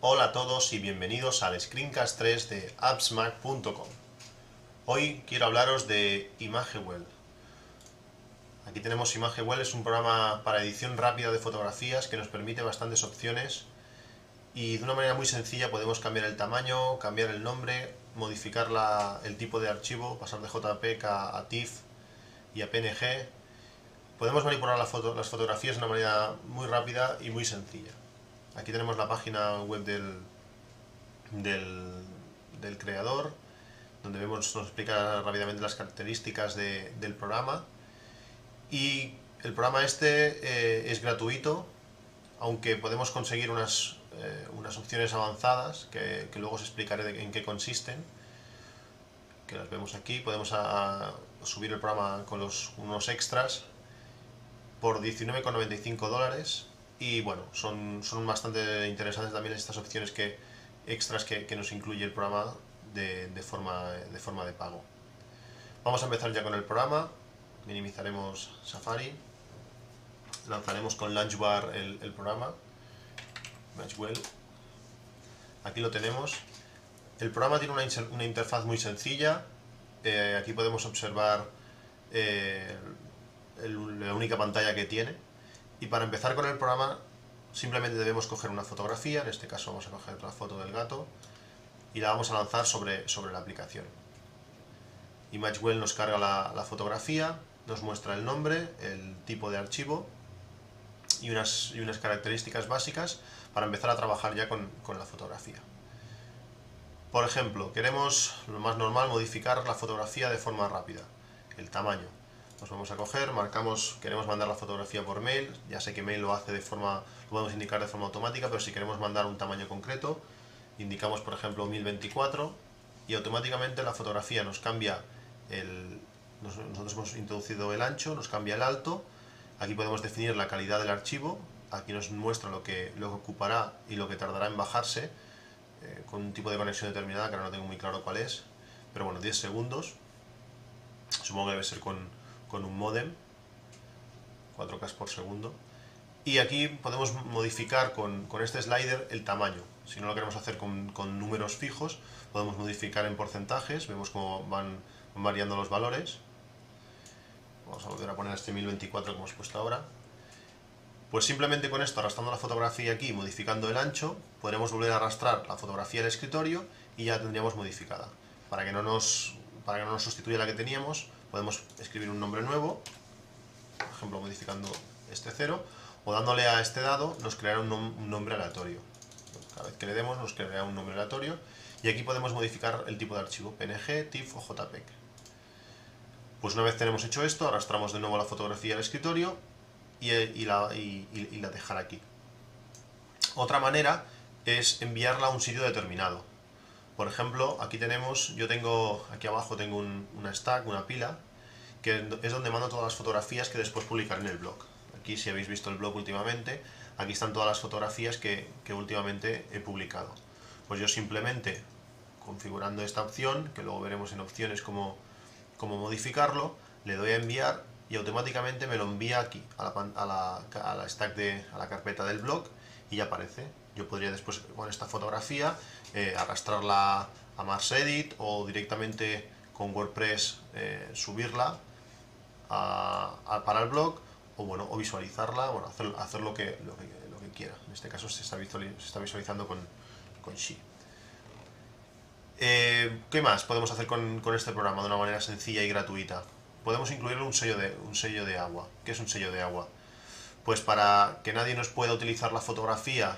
Hola a todos y bienvenidos al Screencast 3 de appsmac.com. Hoy quiero hablaros de Imagewell. Aquí tenemos Imagewell, es un programa para edición rápida de fotografías que nos permite bastantes opciones y de una manera muy sencilla podemos cambiar el tamaño, cambiar el nombre, modificar el tipo de archivo, pasar de JPEG a, TIFF y a PNG. Podemos manipular las fotografías de una manera muy rápida y muy sencilla. Aquí tenemos la página web del, del, creador, donde vemos, nos explica rápidamente las características del programa. Y el programa este eh, es gratuito, aunque podemos conseguir unas, eh, unas opciones avanzadas que, luego os explicaré en qué consisten, que las vemos aquí. Podemos subir el programa con los, unos extras por 19,95 dólares y bueno, son, son bastante interesantes también estas opciones que, extras que, nos incluye el programa de, forma, de forma de pago. Vamos a empezar ya con el programa, minimizaremos Safari, lanzaremos con Launchbar el, el programa, Launchwell, aquí lo tenemos. El programa tiene una, interfaz muy sencilla, eh, aquí podemos observar eh, la única pantalla que tiene, y para empezar con el programa simplemente debemos coger una fotografía, en este caso vamos a coger la foto del gato y la vamos a lanzar sobre, sobre la aplicación. ImageWell nos carga la, fotografía, nos muestra el nombre, el tipo de archivo y unas, y unas características básicas para empezar a trabajar ya con, con la fotografía. Por ejemplo, queremos, lo más normal, modificar la fotografía de forma rápida, el tamaño nos vamos a coger, marcamos, queremos mandar la fotografía por mail, ya sé que mail lo hace de forma, lo podemos indicar de forma automática, pero si queremos mandar un tamaño concreto, indicamos por ejemplo 1024 y automáticamente la fotografía nos cambia el, nosotros hemos introducido el ancho, nos cambia el alto, aquí podemos definir la calidad del archivo, aquí nos muestra lo que, lo que ocupará y lo que tardará en bajarse, eh, con un tipo de conexión determinada que ahora no tengo muy claro cuál es, pero bueno, 10 segundos, supongo que debe ser con, con un modem, 4K por segundo. Y aquí podemos modificar con, este slider el tamaño. Si no lo queremos hacer con, números fijos, podemos modificar en porcentajes, vemos cómo van, variando los valores. Vamos a volver a poner este 1024 que hemos puesto ahora. Pues simplemente con esto, arrastrando la fotografía aquí, modificando el ancho, podremos volver a arrastrar la fotografía al escritorio y ya tendríamos modificada. Para que no nos, para que no nos sustituya la que teníamos, podemos escribir un nombre nuevo, por ejemplo modificando este cero, o dándole a este dado nos creará un, nombre aleatorio. Cada vez que le demos nos creará un nombre aleatorio y aquí podemos modificar el tipo de archivo, PNG, TIFF o JPEG. Pues una vez tenemos hecho esto, arrastramos de nuevo la fotografía al escritorio y, la, y la dejar aquí. Otra manera es enviarla a un sitio determinado. Por ejemplo, aquí tenemos, yo tengo, aquí abajo tengo una stack, una pila, que es donde mando todas las fotografías que después publicaré en el blog. Aquí si habéis visto el blog últimamente, aquí están todas las fotografías que, últimamente he publicado. Pues yo simplemente, configurando esta opción, que luego veremos en opciones cómo, cómo modificarlo, le doy a enviar y automáticamente me lo envía aquí, a la, a la, stack de, a la carpeta del blog y ya aparece. Yo podría después con esta fotografía eh, arrastrarla a Mars Edit o directamente con WordPress eh, subirla para el blog o bueno o visualizarla, bueno, hacer, hacer lo, que, lo, que, quiera. En este caso se está, visualizando con, con eh, ¿Qué más podemos hacer con, este programa de una manera sencilla y gratuita? Podemos incluirle un sello, de, un sello de agua. ¿Qué es un sello de agua? Pues para que nadie nos pueda utilizar la fotografía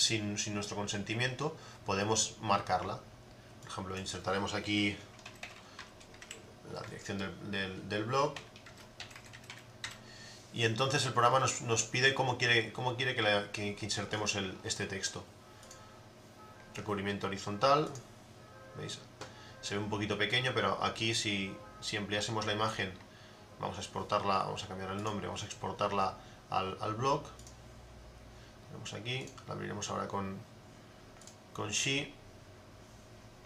sin, nuestro consentimiento, podemos marcarla. Por ejemplo, insertaremos aquí la dirección del, blog y entonces el programa nos, pide cómo quiere, cómo quiere que, insertemos este texto. Recubrimiento horizontal, ¿veis? Se ve un poquito pequeño, pero aquí si, si ampliásemos la imagen, vamos a exportarla, vamos a cambiar el nombre, vamos a exportarla al blog, tenemos aquí, la abriremos ahora con, con She.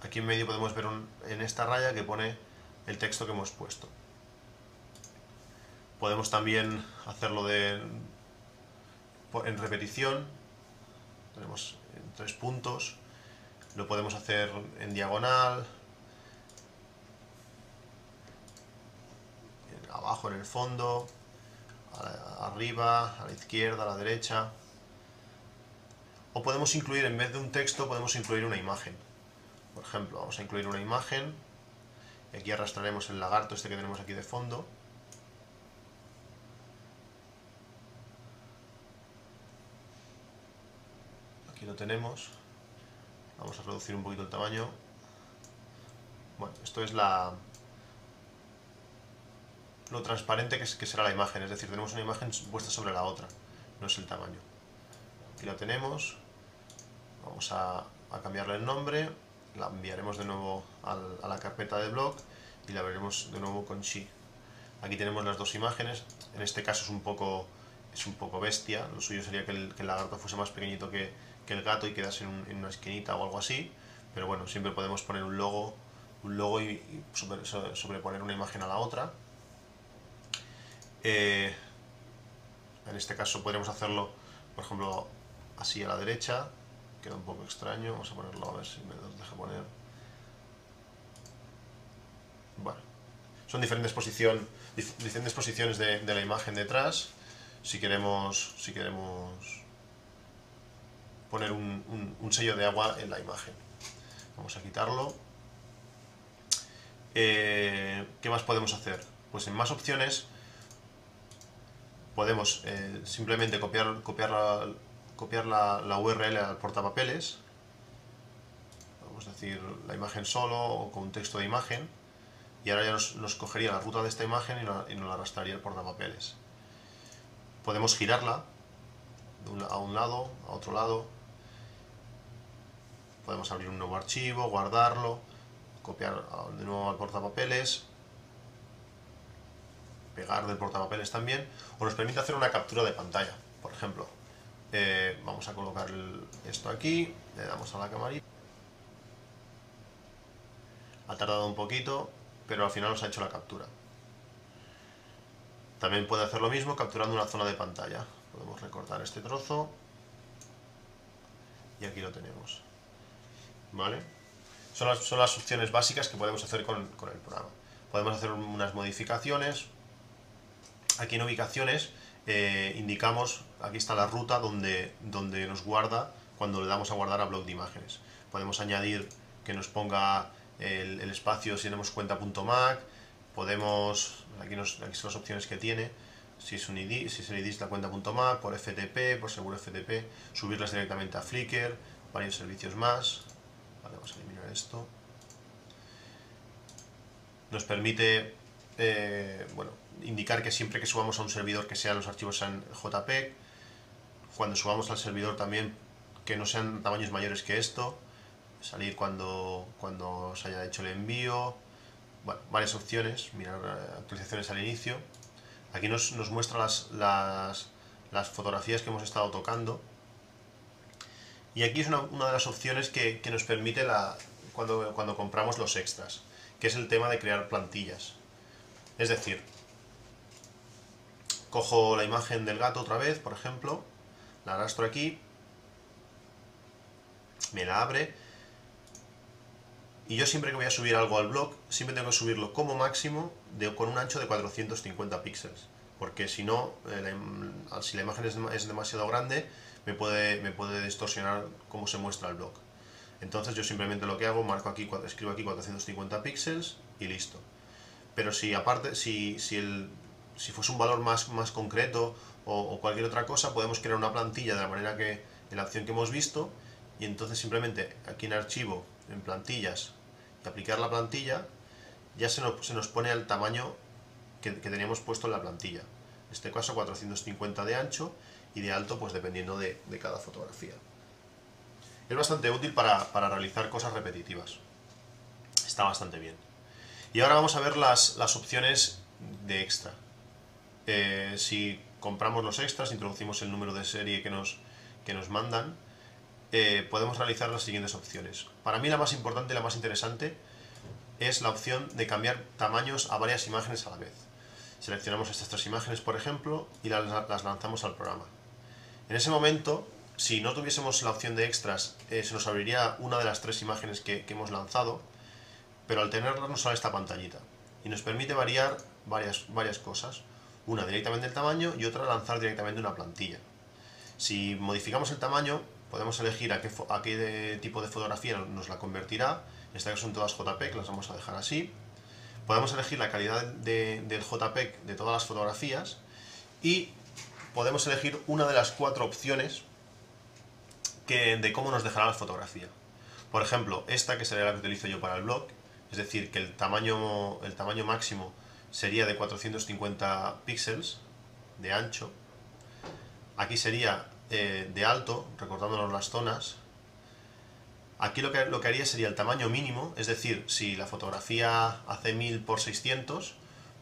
Aquí en medio podemos ver en esta raya que pone el texto que hemos puesto. Podemos también hacerlo de, en repetición. Tenemos tres puntos. Lo podemos hacer en diagonal, abajo en el fondo, arriba, a la izquierda, a la derecha. O podemos incluir, en vez de un texto, podemos incluir una imagen. Por ejemplo, vamos a incluir una imagen. Aquí arrastraremos el lagarto este que tenemos aquí de fondo. Aquí lo tenemos. Vamos a reducir un poquito el tamaño. Bueno, esto es la, lo transparente que, que será la imagen, es decir, tenemos una imagen puesta sobre la otra, no es el tamaño. Aquí la tenemos, vamos a, cambiarle el nombre, la enviaremos de nuevo a la carpeta de blog y la veremos de nuevo con Shi. Aquí tenemos las dos imágenes, en este caso es un poco, es un poco bestia, lo suyo sería que el, lagarto fuese más pequeñito que, el gato y quedase en, una esquinita o algo así, pero bueno, siempre podemos poner un logo, un logo y, sobreponer una imagen a la otra eh, en este caso podríamos hacerlo, por ejemplo, así a la derecha. Queda un poco extraño. Vamos a ponerlo a ver si me deja poner. Bueno, son diferentes, posición, diferentes posiciones de, la imagen detrás. Si queremos, si queremos poner un, sello de agua en la imagen. Vamos a quitarlo. Eh, ¿Qué más podemos hacer? Pues en más opciones podemos eh, simplemente copiar, copiar, la, copiar la, URL al portapapeles, vamos a decir la imagen solo o con un texto de imagen, y ahora ya nos, cogería la ruta de esta imagen y, nos la arrastraría al portapapeles. Podemos girarla a un lado, a otro lado, podemos abrir un nuevo archivo, guardarlo, copiar de nuevo al portapapeles, pegar del portapapeles también, o nos permite hacer una captura de pantalla. Por ejemplo, eh, vamos a colocar esto aquí, le damos a la camarita. Ha tardado un poquito, pero al final nos ha hecho la captura. También puede hacer lo mismo capturando una zona de pantalla. Podemos recortar este trozo y aquí lo tenemos. ¿Vale? Son las, son las opciones básicas que podemos hacer con, con el programa. Podemos hacer unas modificaciones, Aquí en ubicaciones eh, indicamos, aquí está la ruta donde, donde nos guarda cuando le damos a guardar a blog de imágenes. Podemos añadir que nos ponga el, espacio si tenemos cuenta.mac, podemos, aquí, nos, aquí son las opciones que tiene, si es un ID, si es el ID es la cuenta.mac, por FTP, por seguro FTP, subirlas directamente a Flickr, varios servicios más. vamos a eliminar esto. Nos permite, eh, bueno, indicar que siempre que subamos a un servidor que sean los archivos sean JPEG, cuando subamos al servidor también que no sean tamaños mayores que esto, salir cuando, cuando se haya hecho el envío, varias opciones, mirar eh, actualizaciones al inicio. Aquí nos, muestra las, las, fotografías que hemos estado tocando. Y aquí es una, de las opciones que, nos permite la, cuando, cuando compramos los extras, que es el tema de crear plantillas. Es decir, Cojo la imagen del gato otra vez, por ejemplo, la arrastro aquí, me la abre, y yo siempre que voy a subir algo al blog, siempre tengo que subirlo como máximo con un ancho de 450 píxeles, porque si no, eh, si la imagen es, demasiado grande, me puede, me puede distorsionar cómo se muestra el blog. Entonces yo simplemente lo que hago, marco aquí, escribo aquí 450 píxeles y listo. Pero si aparte, si, si el, si fuese un valor más, más concreto o, cualquier otra cosa, podemos crear una plantilla de la manera que en la opción que hemos visto y entonces simplemente aquí en archivo, en plantillas y aplicar la plantilla, ya se nos, se nos pone el tamaño que, teníamos puesto en la plantilla. En este caso 450 de ancho y de alto pues dependiendo de, cada fotografía. Es bastante útil para, para, realizar cosas repetitivas. Está bastante bien. Y ahora vamos a ver las, las opciones de extra. Eh, si compramos los extras, introducimos el número de serie que nos, que nos mandan, eh, podemos realizar las siguientes opciones. Para mí la más importante y la más interesante es la opción de cambiar tamaños a varias imágenes a la vez. Seleccionamos estas tres imágenes, por ejemplo, y las, lanzamos al programa. En ese momento, si no tuviésemos la opción de extras, eh, se nos abriría una de las tres imágenes que, hemos lanzado, pero al tenerla nos sale esta pantallita y nos permite variar varias, varias cosas. Una directamente el tamaño y otra lanzar directamente una plantilla. Si modificamos el tamaño, podemos elegir a qué, tipo de fotografía nos la convertirá. En este caso son todas JPEG, las vamos a dejar así. Podemos elegir la calidad del JPEG de todas las fotografías y podemos elegir una de las cuatro opciones que, de cómo nos dejará la fotografía. Por ejemplo, esta que sería la que utilizo yo para el blog, es decir, que el tamaño, el tamaño máximo sería de 450 píxeles de ancho. Aquí sería eh, de alto, recortándonos las zonas. Aquí lo que, lo que haría sería el tamaño mínimo, es decir, si la fotografía hace 1000 por 600,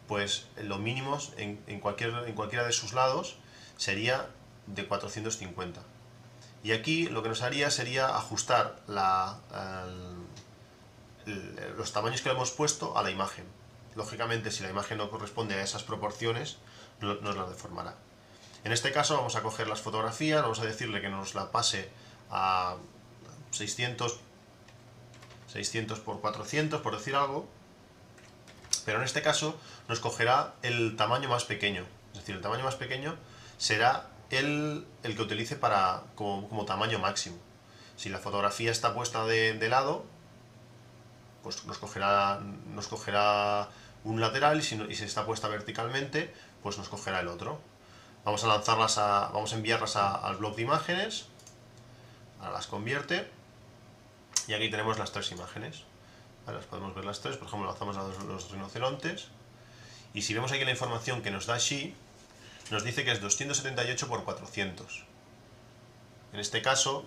pues lo mínimo en, en, cualquier, en cualquiera de sus lados sería de 450. Y aquí lo que nos haría sería ajustar los tamaños que le hemos puesto a la imagen. Lógicamente, si la imagen no corresponde a esas proporciones, nos la deformará. En este caso vamos a coger las fotografías, vamos a decirle que nos la pase a 600, 600 por 400, por decir algo, pero en este caso nos cogerá el tamaño más pequeño. Es decir, el tamaño más pequeño será el, el que utilice para, como, tamaño máximo. Si la fotografía está puesta de, lado, pues nos cogerá, nos cogerá un lateral y si, está puesta verticalmente, pues nos cogerá el otro. Vamos a lanzarlas a, vamos a enviarlas al blog de imágenes, ahora las convierte y aquí tenemos las tres imágenes. Ahora las podemos ver las tres, por ejemplo lanzamos a los, los rinocerontes y si vemos aquí la información que nos da Xi, nos dice que es 278 por 400. En este caso,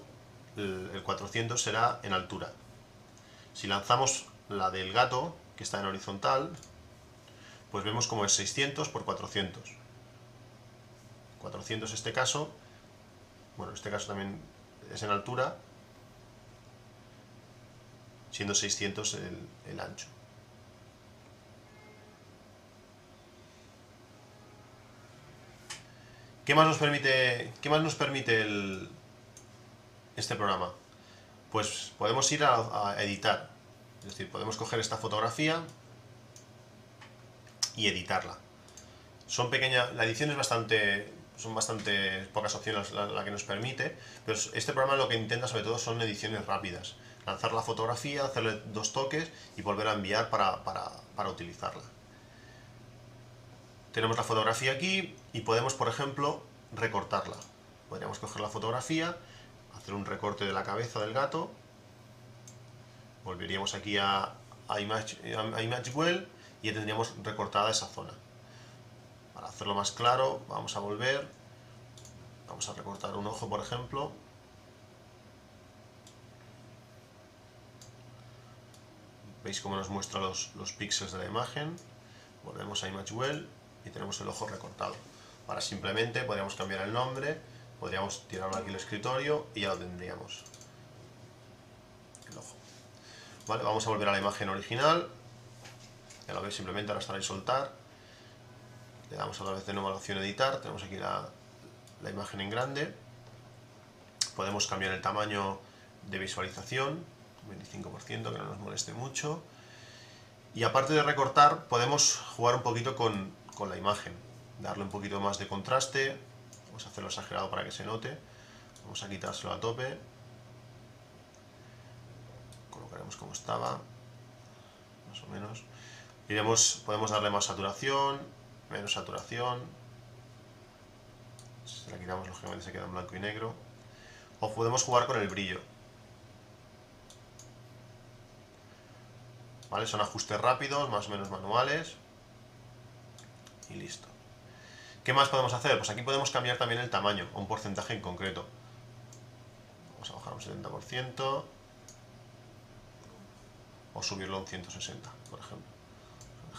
el 400 será en altura. Si lanzamos la del gato, que está en horizontal, pues vemos como es 600 por 400. 400 este caso, bueno, este caso también es en altura, siendo 600 el, el ancho. ¿Qué más nos permite, qué más nos permite este programa? Pues podemos ir a, editar. Es decir, podemos coger esta fotografía y editarla. Son pequeñas, la edición es bastante, son bastante pocas opciones la, que nos permite, pero este programa lo que intenta sobre todo son ediciones rápidas. Lanzar la fotografía, hacerle dos toques y volver a enviar para, para utilizarla. Tenemos la fotografía aquí y podemos, por ejemplo, recortarla. Podríamos coger la fotografía, hacer un recorte de la cabeza del gato, volveríamos aquí a, a, image, Well y ya tendríamos recortada esa zona. Para hacerlo más claro, vamos a volver, vamos a recortar un ojo, por ejemplo, veis cómo nos muestra los, los píxeles de la imagen, volvemos a ImageWell y tenemos el ojo recortado. Ahora simplemente podríamos cambiar el nombre, podríamos tirarlo aquí al escritorio y ya lo tendríamos. El ojo. Vale, vamos a volver a la imagen original. Ya lo veis, simplemente estará en soltar. Le damos otra vez de nuevo a la opción editar. Tenemos aquí la, la imagen en grande. Podemos cambiar el tamaño de visualización, 25%, que no nos moleste mucho. Y aparte de recortar, podemos jugar un poquito con, con la imagen, darle un poquito más de contraste, vamos a hacerlo exagerado para que se note, vamos a quitárselo a tope, colocaremos como estaba, más o menos, y podemos darle más saturación, menos saturación, si la quitamos lógicamente se queda en blanco y negro, o podemos jugar con el brillo, ¿Vale? Son ajustes rápidos, más o menos manuales y listo. ¿Qué más podemos hacer? Pues aquí podemos cambiar también el tamaño, un porcentaje en concreto. Vamos a bajar un 70% o subirlo a un 160, por ejemplo.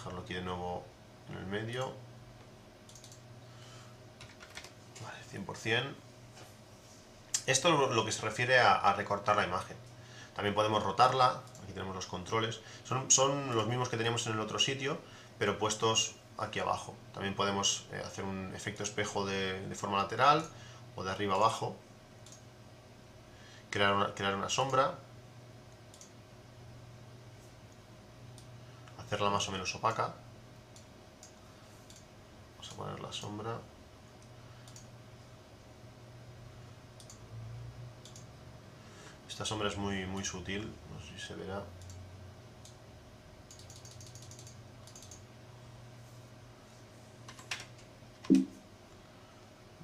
Dejarlo aquí de nuevo en el medio. Vale, 100%. Esto es lo que se refiere a, recortar la imagen. También podemos rotarla, aquí tenemos los controles. Son, los mismos que teníamos en el otro sitio, pero puestos aquí abajo. También podemos eh, hacer un efecto espejo de, forma lateral o de arriba abajo. crear una sombra, hacerla más o menos opaca. Vamos a poner la sombra. Esta sombra es muy, muy sutil, no sé si se verá.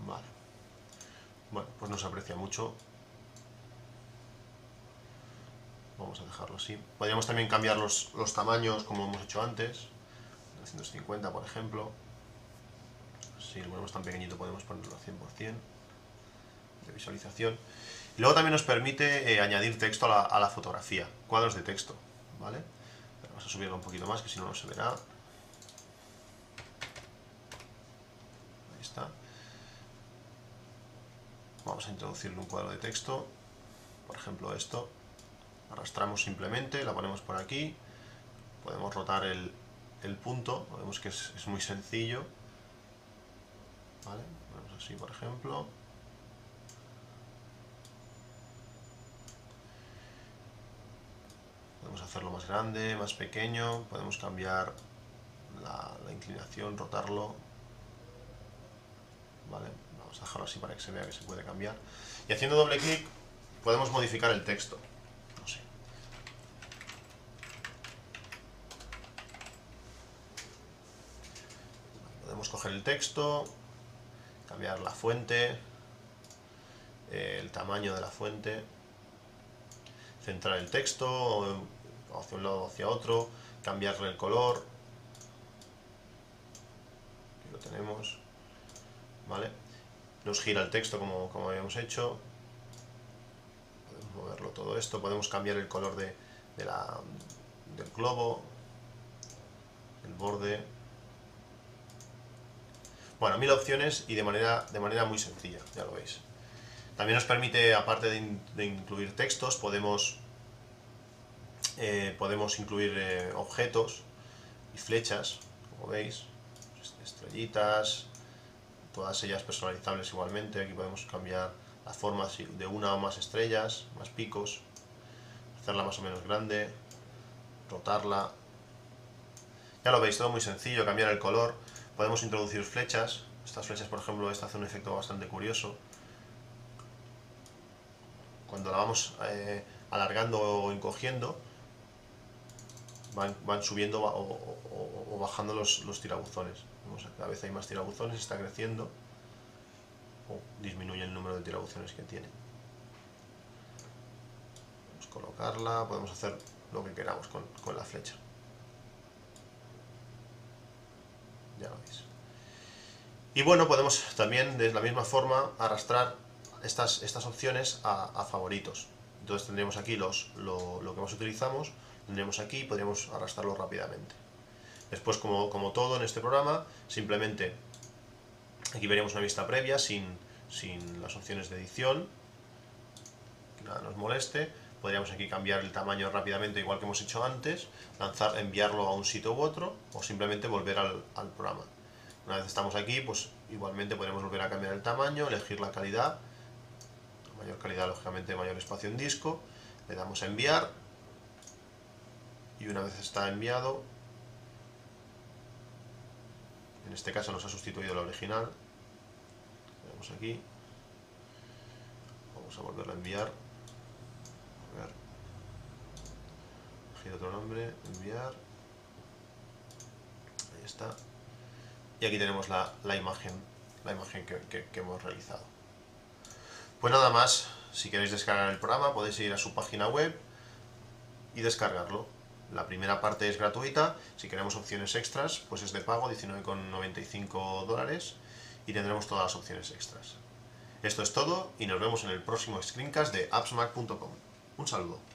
Vale. Bueno, pues no se aprecia mucho. Vamos a dejarlo así. Podríamos también cambiar los, los tamaños como hemos hecho antes. 350, por ejemplo. Si lo ponemos tan pequeñito podemos ponerlo a 100% de visualización. Y luego también nos permite eh, añadir texto a la, a la, fotografía, cuadros de texto, ¿vale? Vamos a subirlo un poquito más, que si no, no se verá. Ahí está. Vamos a introducirle un cuadro de texto, por ejemplo esto. Arrastramos simplemente, la ponemos por aquí, podemos rotar el, punto, vemos que es, muy sencillo. ¿Vale? Vamos así, por ejemplo. Podemos hacerlo más grande, más pequeño, podemos cambiar la, la inclinación, rotarlo. ¿Vale? Vamos a dejarlo así para que se vea que se puede cambiar. Y haciendo doble clic podemos modificar el texto. No sé. Podemos el texto, cambiar la fuente, el tamaño de la fuente, centrar el texto hacia un lado o hacia otro, cambiarle el color, aquí lo tenemos, ¿vale? Nos gira el texto como, como habíamos hecho, podemos moverlo todo esto, podemos cambiar el color de la, del globo, el borde, bueno, mil opciones y de manera, de manera muy sencilla, ya lo veis. También nos permite, aparte de, in, de incluir textos, podemos, eh, podemos incluir eh, objetos y flechas, como veis, estrellitas, todas ellas personalizables igualmente. Aquí podemos cambiar la forma de una o más estrellas, más picos, hacerla más o menos grande, rotarla. Ya lo veis, todo muy sencillo, cambiar el color. Podemos introducir flechas. Estas flechas, por ejemplo, esta hace un efecto bastante curioso cuando la vamos eh, alargando o encogiendo, van, subiendo o, bajando los, tirabuzones. Vemos, cada vez hay más tirabuzones, está creciendo o disminuye el número de tirabuzones que tiene. Podemos colocarla, podemos hacer lo que queramos con la flecha. Ya lo veis. Y bueno, podemos también de la misma forma arrastrar estas, estas opciones a, favoritos. Entonces tendríamos aquí los, lo, lo, que más utilizamos, tendríamos aquí y podríamos arrastrarlo rápidamente. Después, como, como, todo en este programa, simplemente aquí veríamos una vista previa sin, sin las opciones de edición, que nada nos moleste. Podríamos aquí cambiar el tamaño rápidamente, igual que hemos hecho antes, lanzar, enviarlo a un sitio u otro, o simplemente volver al, programa. Una vez estamos aquí, pues igualmente podemos volver a cambiar el tamaño, elegir la calidad, mayor calidad, lógicamente mayor espacio en disco, le damos a enviar y una vez está enviado, en este caso nos ha sustituido la original, vemos aquí, vamos a volverlo a enviar, a otro nombre, enviar, ahí está, y aquí tenemos la, imagen, la imagen que, que hemos realizado. Pues nada más, si queréis descargar el programa podéis ir a su página web y descargarlo. La primera parte es gratuita, si queremos opciones extras, pues es de pago, 19,95 dólares, y tendremos todas las opciones extras. Esto es todo y nos vemos en el próximo screencast de appsmac.com. Un saludo.